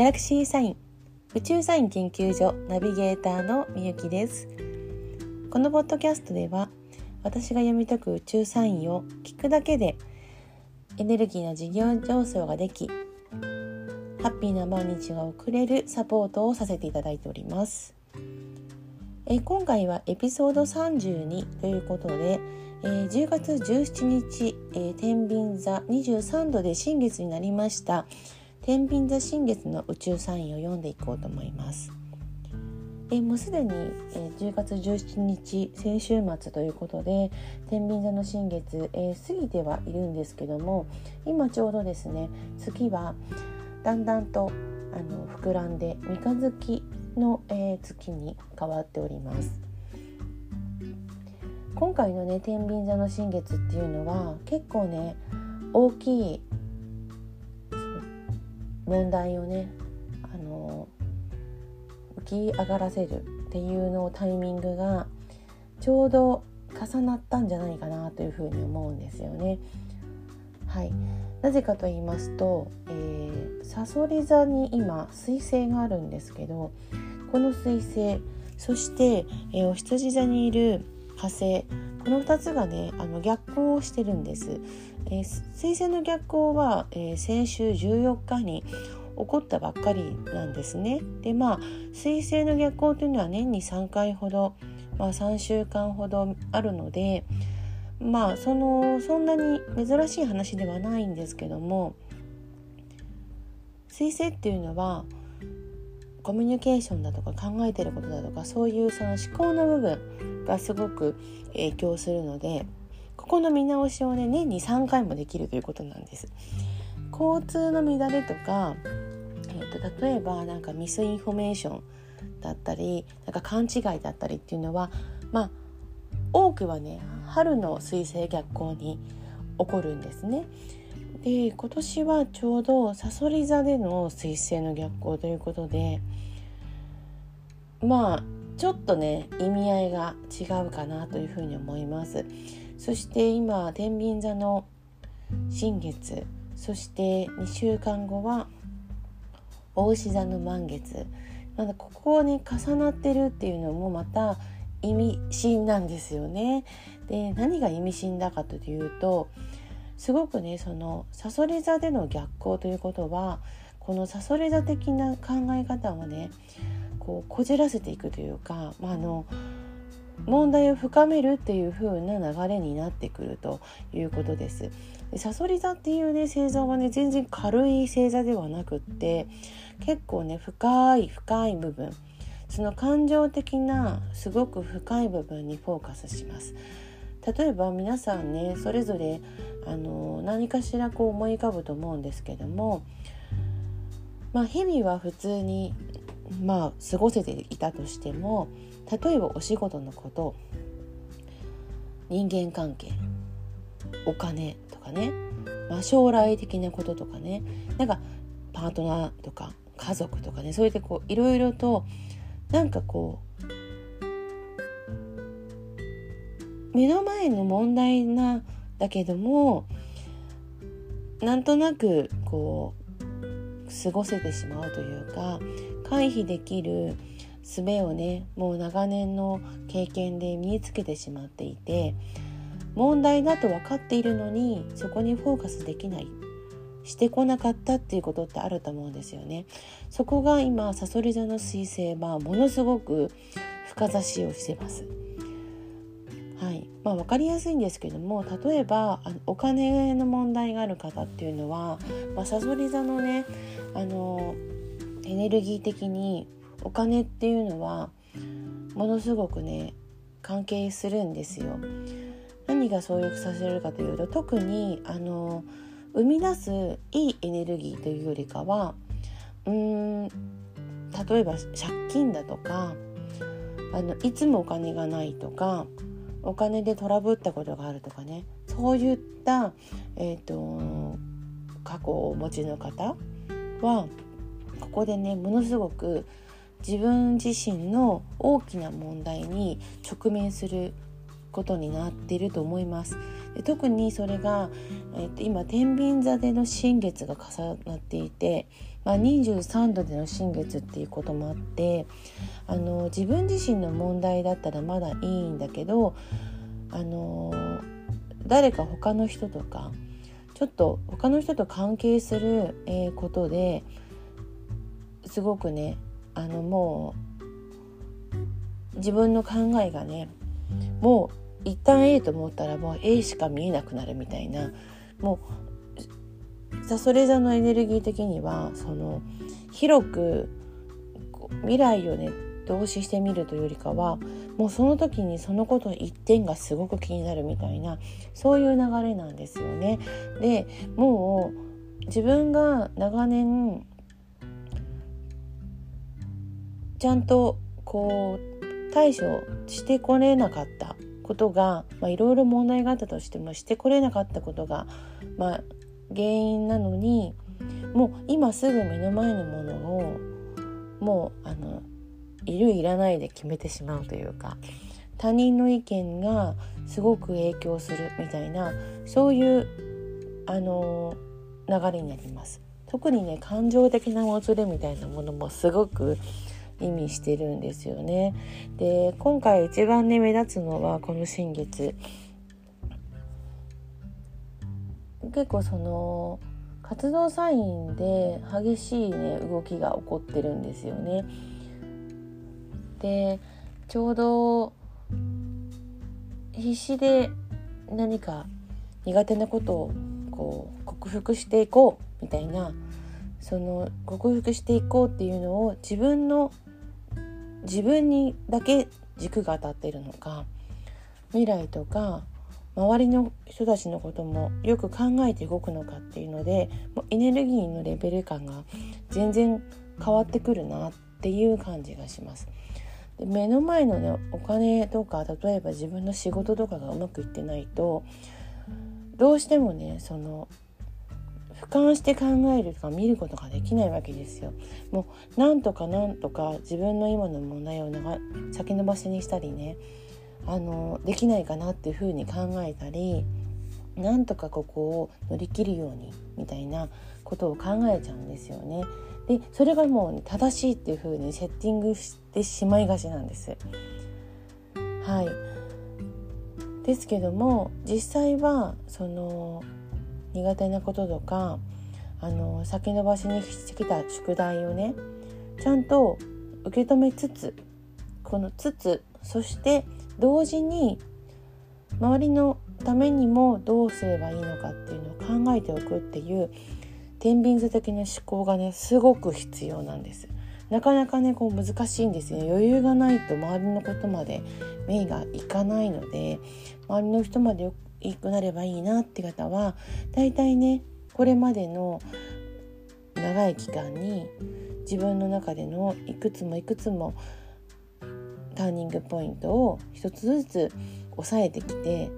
ギャラクシーサイン宇宙サイン研究所ナビゲーターのみゆきです。このポッドキャストでは私が読み解く宇宙サインを聞くだけでエネルギーの事業上昇ができハッピーな毎日が送れるサポートをさせていただいております。え今回はエピソード32ということで、えー、10月17日、えー、天秤座23度で新月になりました。天秤座新月の宇宙サインを読んでいこうと思います。えもうすでに、え10月17日先週末ということで天秤座の新月、えー、過ぎてはいるんですけども今ちょうどですね月はだんだんとあの膨らんで三日月の、えー、月に変わっております。今回のね天秤座の新月っていうのは結構ね大きい問題をねあの浮き上がらせるっていうのタイミングがちょうど重なったんじゃないかなというふうに思うんですよね。はい、なぜかと言いますと、えー、サソリ座に今彗星があるんですけどこの彗星そして、えー、お羊座にいる火星この2つがねあの逆行をしてるんです。えー、彗星の逆行は、えー、先週14日に起こったばっかりなんですね。でまあ彗星の逆行というのは年に3回ほど、まあ、3週間ほどあるのでまあそのそんなに珍しい話ではないんですけども彗星っていうのはコミュニケーションだとか考えてることだとかそういうその思考の部分がすごく影響するのでこの見直しをね年に3回もできるということなんです。交通の乱れとか、えーと、例えばなんか misinformation だったりなんか勘違いだったりっていうのはまあ多くはね春の水星逆行に起こるんですね。で今年はちょうどさそり座での水星の逆行ということでまあちょっとね意味合いが違うかなというふうに思いますそして今天秤座の新月そして2週間後は大牛座の満月なんだここに重なってるっていうのもまた意味深なんですよね。で何が意味深だかというとすごくねそのさそり座での逆行ということはこのさそり座的な考え方をねこうこじらせていくというか、まあ、あの問題を深めるっていう風な流れになってくるということです。でサソリ座っていうね星座はね全然軽い星座ではなくって結構ね深い深い部分その感情的なすごく深い部分にフォーカスします。例えば皆さんねそれぞれあの何かしらこう思い浮かぶと思うんですけども、まあ、日々は普通に、まあ、過ごせていたとしても例えばお仕事のこと人間関係お金とかね、まあ、将来的なこととかねなんかパートナーとか家族とかねそうやってこういろいろとなんかこう目の前の問題なだけどもなんとなくこう過ごせてしまうというか回避できる術をねもう長年の経験で身につけてしまっていて問題だと分かっているのにそこにフォーカスできないしてこなかったっていうことってあると思うんですよね。そこが今さそり座の彗星はものすごく深指しをしてます。はいまあ、分かりやすいんですけども例えばあのお金の問題がある方っていうのは、まあ、サソリ座のねあのエネルギー的にお金っていうのはものすごくね関係するんですよ。何がそういうさせるかというと特にあの生み出すいいエネルギーというよりかはうーん例えば借金だとかあのいつもお金がないとかお金でトラブったことがあるとかねそういった、えーと、過去をお持ちの方はここでねものすごく自分自身の大きな問題に直面することになっていると思います。で特にそれが、えー、と今天秤座での新月が重なっていて、まあ、23度での新月っていうこともあってあの自分自身の問題だったらまだいいんだけどあの誰か他の人とかちょっと他の人と関係する、え、ことですごくねあのもう自分の考えがねもう一旦 A と思ったらもう A しか見えなくなるみたいなもうさそれ座のエネルギー的にはその広く未来をね投資してみるというよりかはもうその時にそのこと一点がすごく気になるみたいなそういう流れなんですよね。でもう自分が長年ちゃんとこう対処してこれなかったことがいろいろ問題があったとしてもしてこれなかったことが、まあ、原因なのにもう今すぐ目の前のものをもうあのいるいらないで決めてしまうというか他人の意見がすごく影響するみたいなそういうあの流れになります。特にね感情的なもつれみたいなものもすごく意味してるんですよね。で今回一番ね目立つのはこの新月結構その活動サインで激しいね動きが起こってるんですよね。でちょうど必死で何か苦手なことをこう克服していこうみたいなその克服していこうっていうのを自分の自分にだけ軸が当たってるのか未来とか周りの人たちのこともよく考えて動くのかっていうのでもうエネルギーのレベル感が全然変わってくるなっていう感じがします。で目の前のねお金とか例えば自分の仕事とかがうまくいってないとどうしてもねその俯瞰して考えるとか見ることができないわけですよ。もうなんとかなんとか自分の今の問題を先延ばしにしたりねあのできないかなっていうふうに考えたりなんとかここを乗り切るようにみたいなことを考えちゃうんですよね。でそれがもう、ね、正しいっていう風にセッティングしてしまいがちなんです。はいですけども実際はその苦手なこととかあの先延ばしにしてきた宿題をねちゃんと受け止めつつこのつつそして同時に周りのためにもどうすればいいのかっていうのを考えておくっていう天秤座的な思考がねすごく必要なんです。なかなかねこう難しいんですよ余裕がないと周りのことまで目がいかないので周りの人までよくなればいいなって方はだいたいねこれまでの長い期間に自分の中でのいくつもいくつもターニングポイントを一つずつ抑えてきて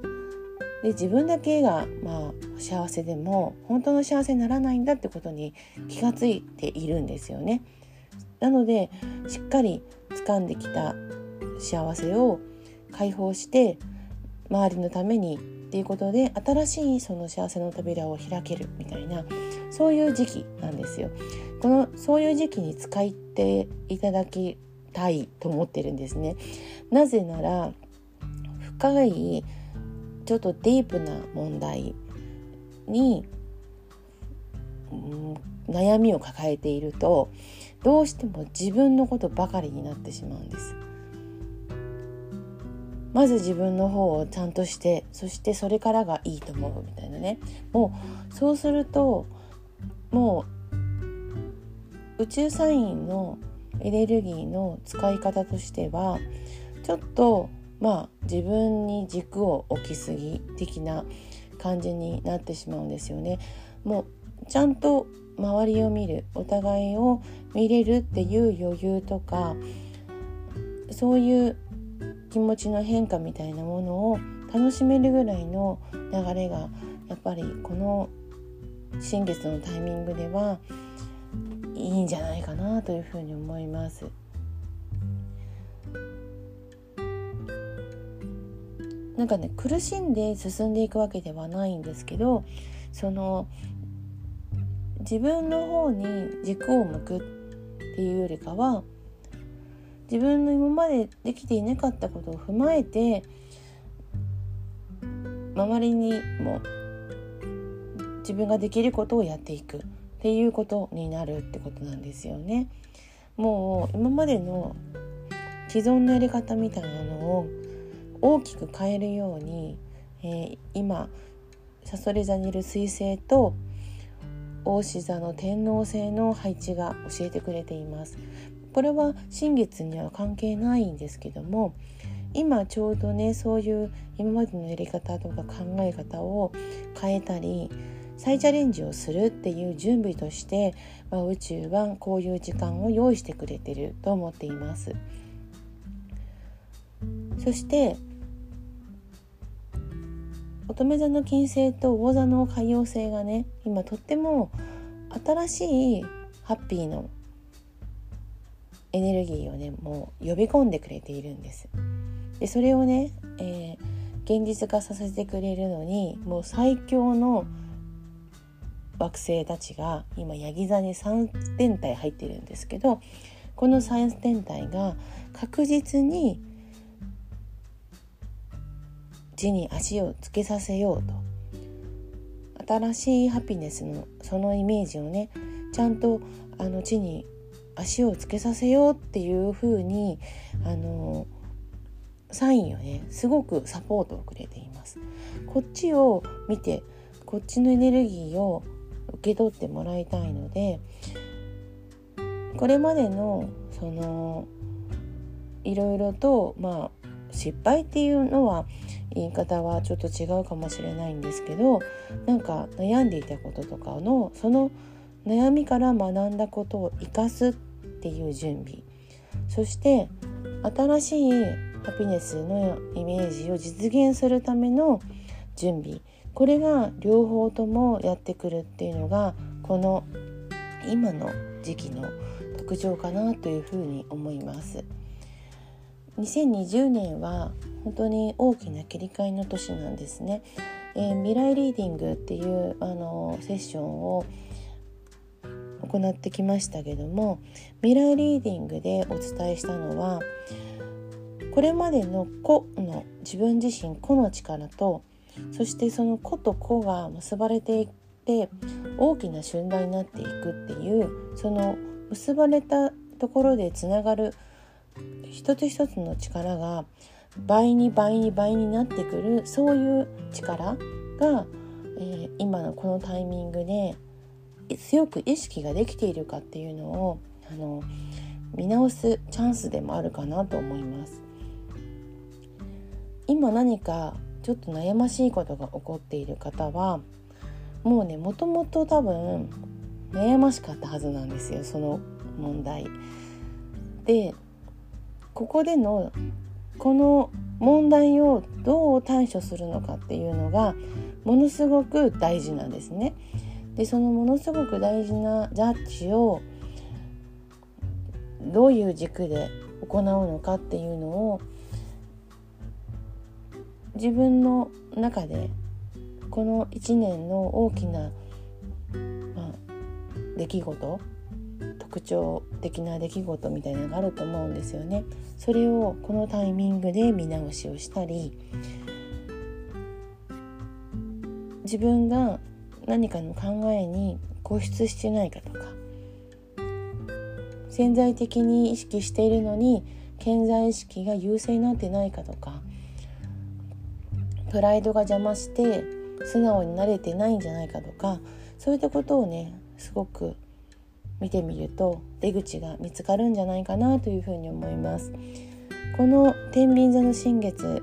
で自分だけがまあ幸せでも本当の幸せにならないんだってことに気がついているんですよね。なのでしっかり掴んできた幸せを解放して周りのためにっていうことで新しいその幸せの扉を開けるみたいなそういう時期なんですよ。このそういう時期に使っていただきたいと思ってるんですね。なぜなら深いちょっとディープな問題に、うん、悩みを抱えているとどうしても自分のことばかりになってしまうんです。まず自分の方をちゃんとしてそしてそれからがいいと思うみたいなねもうそうするともう宇宙サインのエネルギーの使い方としてはちょっとまあ自分に軸を置きすぎ的な感じになってしまうんですよね。もうちゃんと周りを見るお互いを見れるっていう余裕とかそういう気持ちの変化みたいなものを楽しめるぐらいの流れがやっぱりこの新月のタイミングではいいんじゃないかなというふうに思います。なんかね苦しんで進んでいくわけではないんですけどその自分の方に軸を向くっていうよりかは自分の今までできていなかったことを踏まえて周りにも自分ができることをやっていくっていうことになるってことなんですよね。もう今までの既存のやり方みたいなのを大きく変えるように、えー、今さそり座にいる彗星と大志座の天王星の配置が教えてくれていますこれは新月には関係ないんですけども今ちょうどねそういう今までのやり方とか考え方を変えたり再チャレンジをするっていう準備として、まあ、宇宙はこういう時間を用意してくれてると思っています。そして乙女座の金星と魚座の海洋星がね今とっても新しいハッピーのエネルギーをねもう呼び込んでくれているんです。でそれをね、えー、現実化させてくれるのにもう最強の惑星たちが今ヤギ座に3天体入ってるんですけどこの3天体が確実に地に足をつけさせようと新しいハピネスのそのイメージをねちゃんとあの地に足をつけさせようっていう風にあのサインをねすごくサポートをくれています。こっちを見てこっちのエネルギーを受け取ってもらいたいのでこれまでのそのいろいろとまあ失敗っていうのは言い方はちょっと違うかもしれないんですけどなんか悩んでいたこととかのその悩みから学んだことを生かすっていう準備そして新しいハピネスのイメージを実現するための準備これが両方ともやってくるっていうのがこの今の時期の特徴かなというふうに思います。2020年は本当に大きな切り替えの年なんですね。えー、未来リーディングっていうあのセッションを行ってきましたけども未来リーディングでお伝えしたのはこれまでの個の自分自身個の力とそしてその個と個が結ばれていって大きな集団になっていくっていうその結ばれたところでつながる一つ一つの力が倍に倍に倍になってくるそういう力が、えー、今のこのタイミングで強く意識ができているかっていうのをあの見直すチャンスでもあるかなと思います。今何かちょっと悩ましいことが起こっている方はもうねもともと多分悩ましかったはずなんですよその問題。でここでのこの問題をどう対処するのかっていうのがものすごく大事なんですね。でそのものすごく大事なジャッジをどういう軸で行うのかっていうのを自分の中でこの1年の大きな、まあ、出来事特徴的な出来事みたいなのがあると思うんですよね。それをこのタイミングで見直しをしたり自分が何かの考えに固執してないかとか潜在的に意識しているのに潜在意識が優勢になってないかとかプライドが邪魔して素直になれてないんじゃないかとかそういったことをねすごく見てみると出口が見つかるんじゃないかなというふうに思います。この天秤座の新月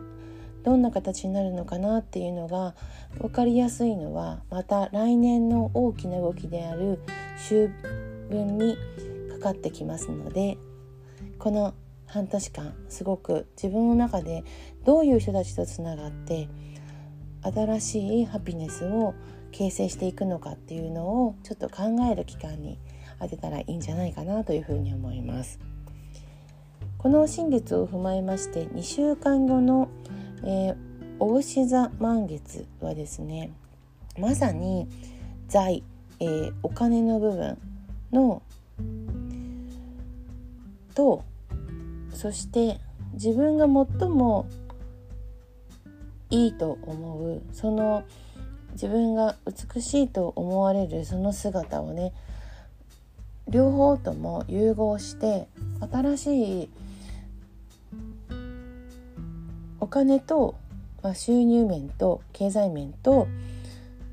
どんな形になるのかなっていうのが分かりやすいのはまた来年の大きな動きである秋分にかかってきますのでこの半年間すごく自分の中でどういう人たちとつながって新しいハピネスを形成していくのかっていうのをちょっと考える期間に当てたらいいんじゃないかなというふうに思います。この新月を踏まえまして2週間後の、えー、大志座満月はですねまさに財、えー、お金の部分のとそして自分が最もいいと思うその自分が美しいと思われるその姿をね両方とも融合して新しいお金と、まあ、収入面と経済面と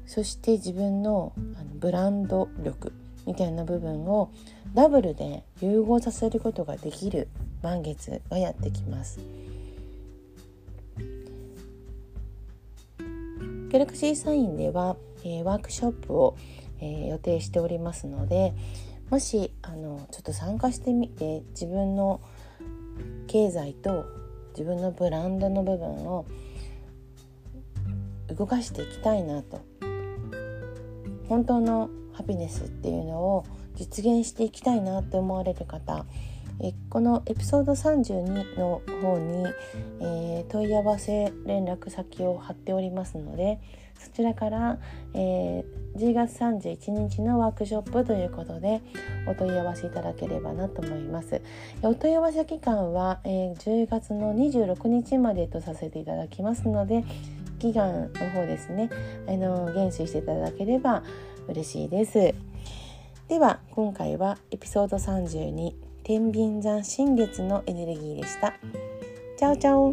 そして自分のあのブランド力みたいな部分をダブルで融合させることができる満月がやってきます。ギャラクシーサインでは、えー、ワークショップを、えー、予定しておりますのでもしあのちょっと参加してみて自分の経済と自分のブランドの部分を動かしていきたいなと。本当のハピネスっていうのを実現していきたいなって思われる方えこのエピソード32の方に、えー、問い合わせ連絡先を貼っておりますのでそちらから、えー、10月31日のワークショップということでお問い合わせいただければなと思います。お問い合わせ期間は、えー、10月の26日までとさせていただきますので期間の方ですねあの厳守していただければ嬉しいです。では今回はエピソード32天秤座新月のエネルギーでした。チャオチャオ